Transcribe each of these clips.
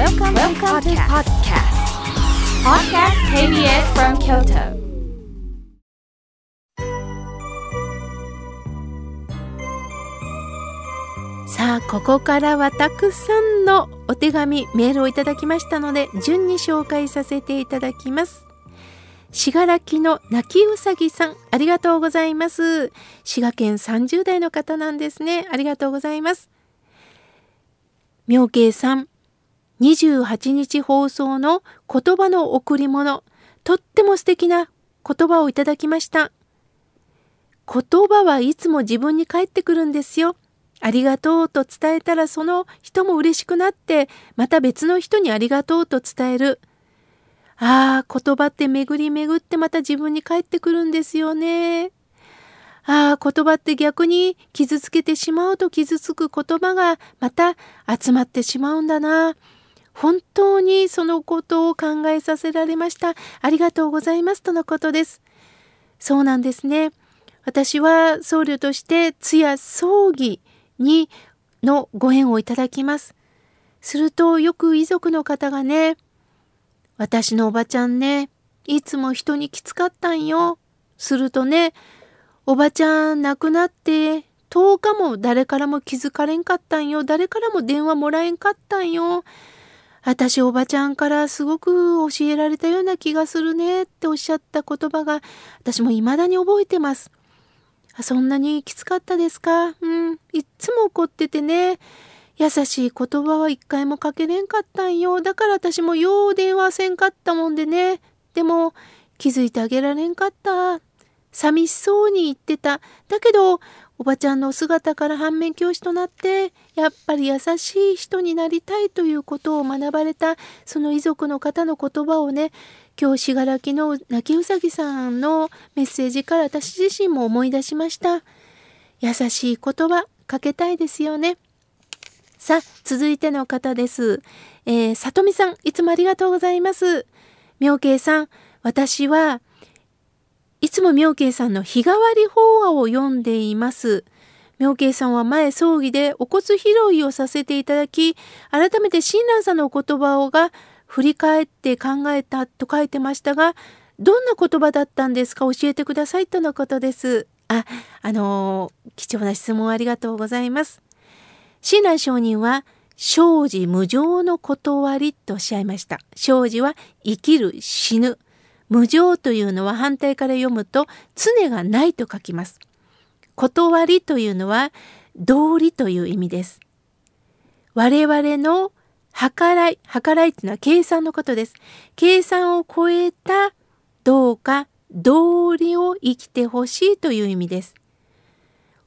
Welcome, Welcome to podcast. Podcast KBS from Kyoto. さあ、ここからはたくさんのお手紙、メールをいただきましたので、順に紹介させていただきます。しがらきの泣きうさぎさん、ありがとうございます。滋賀県30代の方なんですね。ありがとうございます。妙慶さん、28日放送の言葉の贈り物、とっても素敵な言葉をいただきました。言葉はいつも自分に返ってくるんですよ。ありがとうと伝えたらその人も嬉しくなって、また別の人にありがとうと伝える。ああ、言葉って巡り巡ってまた自分に返ってくるんですよね。ああ、言葉って逆に傷つけてしまうと傷つく言葉がまた集まってしまうんだな。本当にそのことを考えさせられました。ありがとうございますとのことです。そうなんですね。私は僧侶として通夜葬儀にのご縁をいただきます。するとよく遺族の方がね、私のおばちゃんね、いつも人にきつかったんよ。するとね、おばちゃん亡くなって10日も誰からも気づかれんかったんよ。誰からも電話もらえんかったんよ。私おばちゃんからすごく教えられたような気がするねっておっしゃった言葉が私も未だに覚えてます。そんなにきつかったですか？うん。いっつも怒っててね。優しい言葉は一回もかけれんかったんよ。だから私もよう電話せんかったもんでね。でも気づいてあげられんかった。寂しそうに言ってた。だけどおばちゃんの姿から反面教師となってやっぱり優しい人になりたいということを学ばれたその遺族の方の言葉をね今日信楽の泣きうさぎさんのメッセージから私自身も思い出しました。優しい言葉かけたいですよね。さあ、続いての方です。えー、さとみさん、いつもありがとうございます。妙慶さん、私はいつも妙慶さんの日替わり法話を読んでいます。妙慶さんは前葬儀でお骨拾いをさせていただき、改めて親鸞さんのお言葉をが振り返って考えたと書いてましたが、どんな言葉だったんですか？教えてくださいとのことです。あ、あのー、貴重な質問ありがとうございます。親鸞上人は、生じ無常の断りとおっしゃいました。生じは生きる、死ぬ。無常というのは反対から読むと常がないと書きます。断りというのは道理という意味です。我々の計らい、計らいというのは計算のことです。計算を超えたどうか道理を生きてほしいという意味です。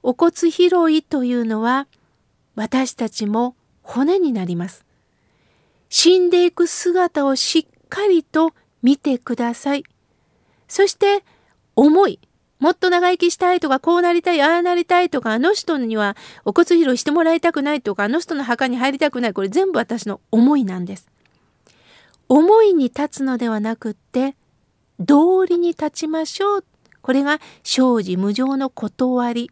お骨拾いというのは私たちも骨になります。死んでいく姿をしっかりと見てください。そして思い、もっと長生きしたいとか、こうなりたい、ああなりたいとか、あの人にはお骨拾いしてもらいたくないとか、あの人の墓に入りたくない。これ全部私の思いなんです。思いに立つのではなくって、道理に立ちましょう。これが生じ無常の断り。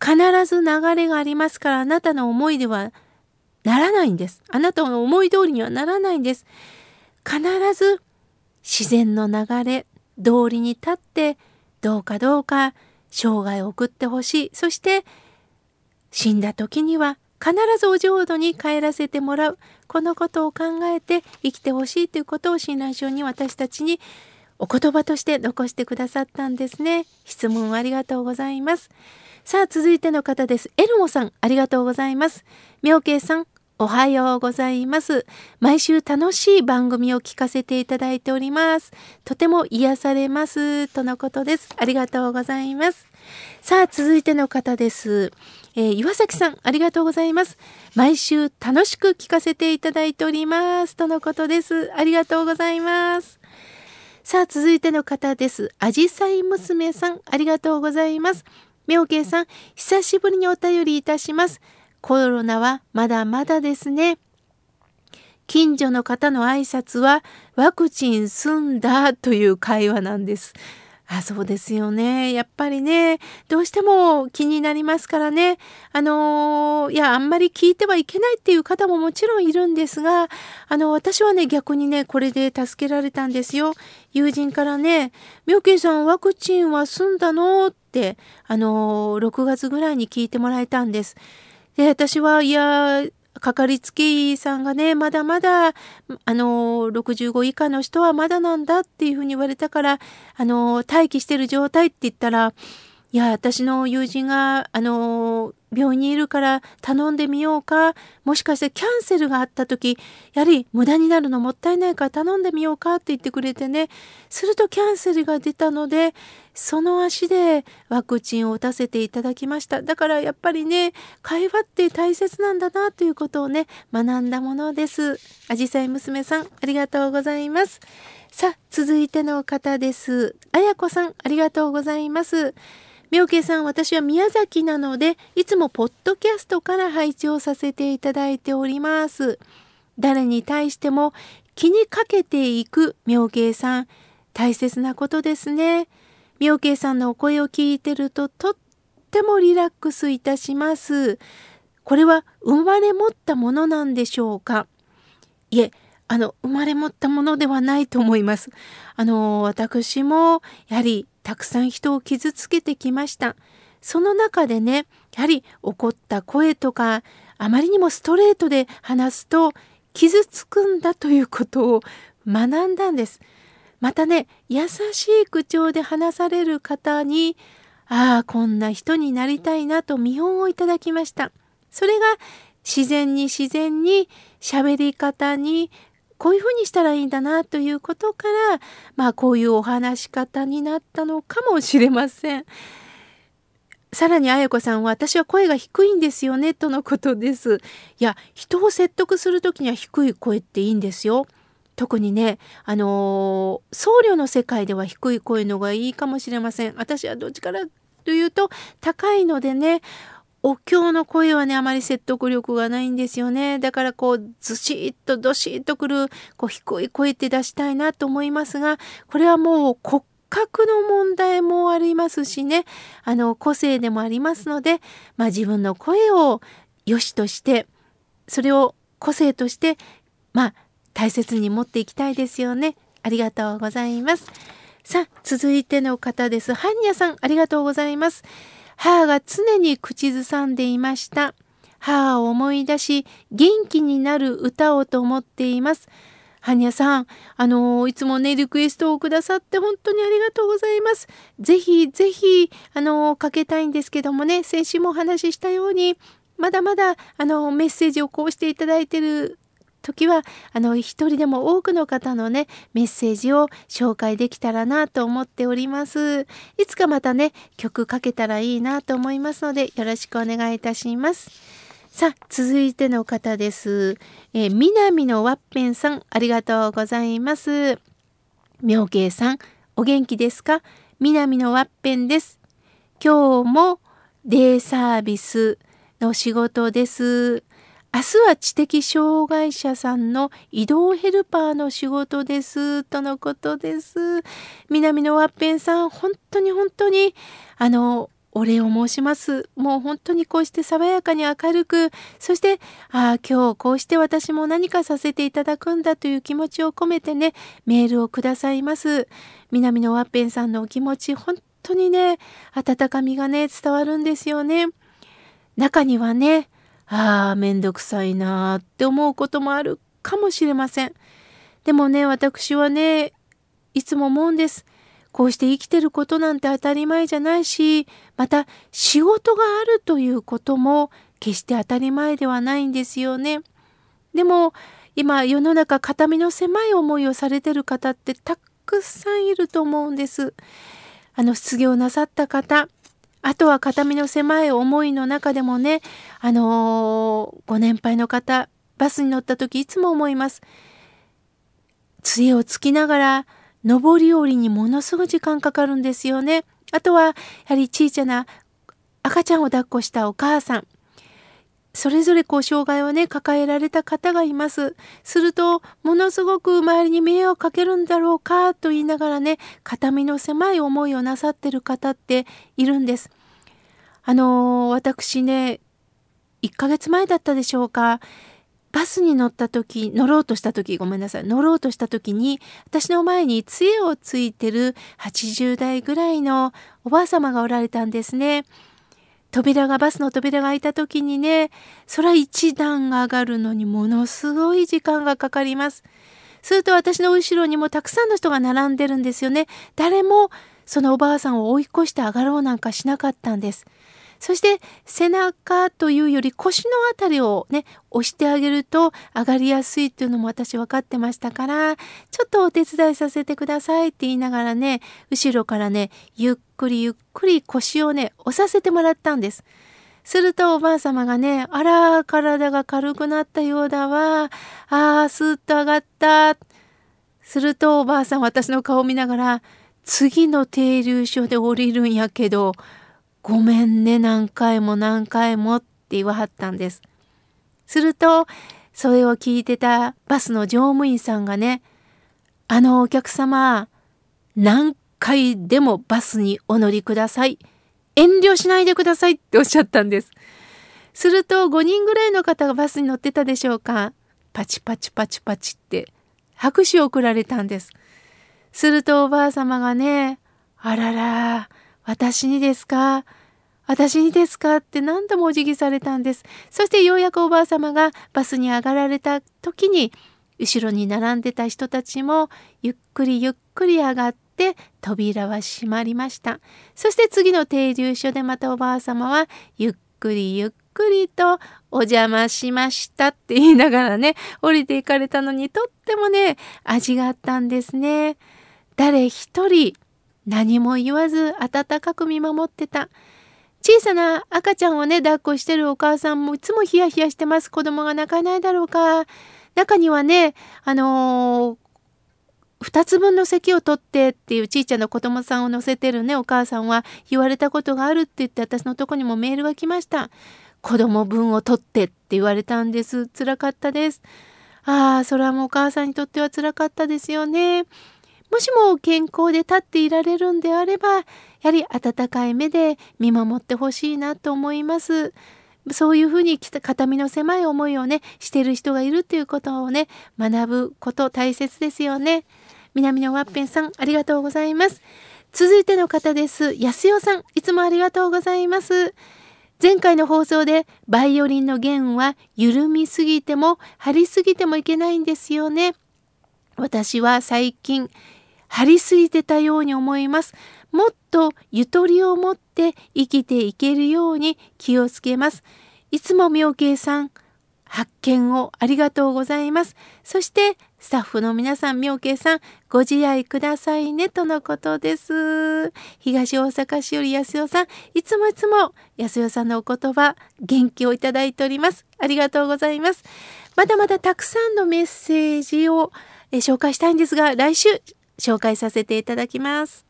必ず流れがありますからあなたの思いではならないんです。あなたの思い通りにはならないんです。必ず自然の流れ、通りに立ってどうかどうか生涯を送ってほしい。そして死んだ時には必ずお浄土に帰らせてもらう。このことを考えて生きてほしいということを親鸞上に私たちにお言葉として残してくださったんですね。質問ありがとうございます。さあ、続いての方です。エルモさん、ありがとうございます。妙慶さん、おはようございます。毎週楽しい番組を聞かせていただいております。とても癒されます。とのことです。ありがとうございます。さあ、続いての方です。えー、岩崎さん、ありがとうございます。毎週楽しく聞かせていただいております。とのことです。ありがとうございます。さあ、続いての方です。あじさい娘さん、ありがとうございます。妙慶さん、久しぶりにお便りいたします。コロナはまだまだですね。近所の方の挨拶はワクチン済んだという会話なんです。あそうですよね。やっぱりね、どうしても気になりますからね。あの、いや、あんまり聞いてはいけないっていう方ももちろんいるんですが、あの、私はね、逆にね、これで助けられたんですよ。友人からね、妙慶さんワクチンは済んだの？って、あのー、6月ぐらいに聞いてもらえたんです。で、私は、いや、かかりつけ医さんがね、まだまだ、あの、65以下の人はまだなんだっていうふうに言われたから、あの、待機してる状態って言ったら、いや、私の友人が、あの、病院にいるから頼んでみようか、もしかしてキャンセルがあった時、やはり無駄になるのもったいないから頼んでみようかって言ってくれてね、するとキャンセルが出たので、その足でワクチンを打たせていただきました。だからやっぱりね、会話って大切なんだなということをね、学んだものです。あじさい娘さん、ありがとうございます。さあ、続いての方です。あやこさん、ありがとうございます。妙慶さん、私は宮崎なので、いつもポッドキャストから配置をさせていただいております。誰に対しても気にかけていく妙慶さん、大切なことですね。妙慶さんのお声を聞いてるととってもリラックスいたします。これは生まれ持ったものなんでしょうか？いえ、あの、生まれ持ったものではないと思います。あの、私も、やはりたくさん人を傷つけてきました。その中でね、やはり怒った声とか、あまりにもストレートで話すと傷つくんだということを学んだんです。またね、優しい口調で話される方に、ああ、こんな人になりたいなと見本をいただきました。それが自然に自然に喋り方にこういうふうにしたらいいんだなということから、まあこういうお話し方になったのかもしれません。さらに綾子さんは私は声が低いんですよねとのことです。いや、人を説得する時には低い声っていいんですよ。特にね、あのー、僧侶の世界では低い声のがいいかもしれません。私はどっちからというと高いのでね、お経の声はね、あまり説得力がないんですよね。だからこう、ずしっとどしっとくる、こう、低い声って出したいなと思いますが、これはもう骨格の問題もありますしね、あの、個性でもありますので、まあ自分の声を良しとして、それを個性として、まあ、大切に持っていきたいですよね。ありがとうございます。さあ、続いての方です。ハンニャさん、ありがとうございます。母が常に口ずさんでいました。母を思い出し、元気になる歌をと思っています。はにゃさん、あのいつもね、リクエストをくださって本当にありがとうございます。ぜひぜひ、あのかけたいんですけどもね、先週もお話ししたように、まだまだ、あのメッセージをこうしていただいてる時はあの一人でも多くの方のねメッセージを紹介できたらなと思っております。いつかまたね曲かけたらいいなと思いますのでよろしくお願いいたします。さあ続いての方です、えー、南のワッペンさんありがとうございます。妙慶さんお元気ですか？南のワッペンです。今日もデイサービスの仕事です。明日は知的障害者さんの移動ヘルパーの仕事です。とのことです。南のワッペンさん、本当に本当に、あの、お礼を申します。もう本当にこうして爽やかに明るく、そして、ああ、今日こうして私も何かさせていただくんだという気持ちを込めてね、メールをくださいます。南のワッペンさんのお気持ち、本当にね、温かみがね、伝わるんですよね。中にはね、ああ、めんどくさいなあって思うこともあるかもしれません。でもね、私はね、いつも思うんです。こうして生きてることなんて当たり前じゃないし、また仕事があるということも決して当たり前ではないんですよね。でも今世の中片身の狭い思いをされてる方ってたくさんいると思うんです。あの失業なさった方、あとは片身の狭い思いの中でもね、あのー、ご年配の方、バスに乗った時いつも思います。杖をつきながら、上り下りにものすごい時間かかるんですよね。あとは、やはり小さな赤ちゃんを抱っこしたお母さん。それぞれこう障害をね抱えられた方がいます。するとものすごく周りに迷惑かけるんだろうかと言いながらね肩身の狭い思いをなさってる方っているんです。あのー、私ね1ヶ月前だったでしょうか。バスに乗った時乗ろうとした時ごめんなさい乗ろうとした時に私の前に杖をついてる80代ぐらいのおばあ様がおられたんですね。扉がバスの扉が開いた時にね空一段上がるのにものすごい時間がかかります。すると私の後ろにもたくさんの人が並んでるんですよね。誰もそのおばあさんを追い越して上がろうなんかしなかったんです。そして背中というより腰のあたりをね押してあげると上がりやすいっていうのも私分かってましたからちょっとお手伝いさせてくださいって言いながらね後ろからねゆっくりゆっくり腰をね押させてもらったんです。するとおばあ様がね、あら、体が軽くなったようだわ。ああ、スーッと上がった。するとおばあさん私の顔を見ながら、次の停留所で降りるんやけど、ごめんね何回も何回もって言わはったんです。するとそれを聞いてたバスの乗務員さんがね「あのお客様何回でもバスにお乗りください。遠慮しないでください」っておっしゃったんです。すると5人ぐらいの方がバスに乗ってたでしょうか。パチパチパチパチって拍手を送られたんです。するとおばあ様がね「あらら私にですか？私にですか？って何度もお辞儀されたんです。そしてようやくおばあ様がバスに上がられた時に、後ろに並んでた人たちもゆっくりゆっくり上がって扉は閉まりました。そして次の停留所でまたおばあ様はゆっくりゆっくりとお邪魔しましたって言いながらね、降りていかれたのにとってもね、味があったんですね。誰一人何も言わず温かく見守ってた。小さな赤ちゃんをね、抱っこしてるお母さんもいつもヒヤヒヤしてます。子供が泣かないだろうか。中にはね、あのー、2つ分の席を取ってっていうちいちゃな子供さんを乗せてるね、お母さんは言われたことがあるって言って私のとこにもメールが来ました。子供分を取ってって言われたんです。辛かったです。ああ、それはもうお母さんにとっては辛かったですよね。もしも健康で立っていられるんであれば、やはり温かい目で見守ってほしいなと思います。そういうふうに肩身の狭い思いをね、してる人がいるっていうことをね、学ぶこと大切ですよね。南のワッペンさん、ありがとうございます。続いての方です。安代さん、いつもありがとうございます。前回の放送でバイオリンの弦は緩みすぎても張りすぎてもいけないんですよね。私は最近張りすぎてたように思います。もっとゆとりを持って生きていけるように気をつけます。いつも妙慶さん、発見をありがとうございます。そしてスタッフの皆さん、妙慶さん、ご自愛くださいねとのことです。東大阪市より安代さん、いつもいつも安代さんのお言葉、元気をいただいております。ありがとうございます。まだまだたくさんのメッセージを紹介したいんですが、来週紹介させていただきます。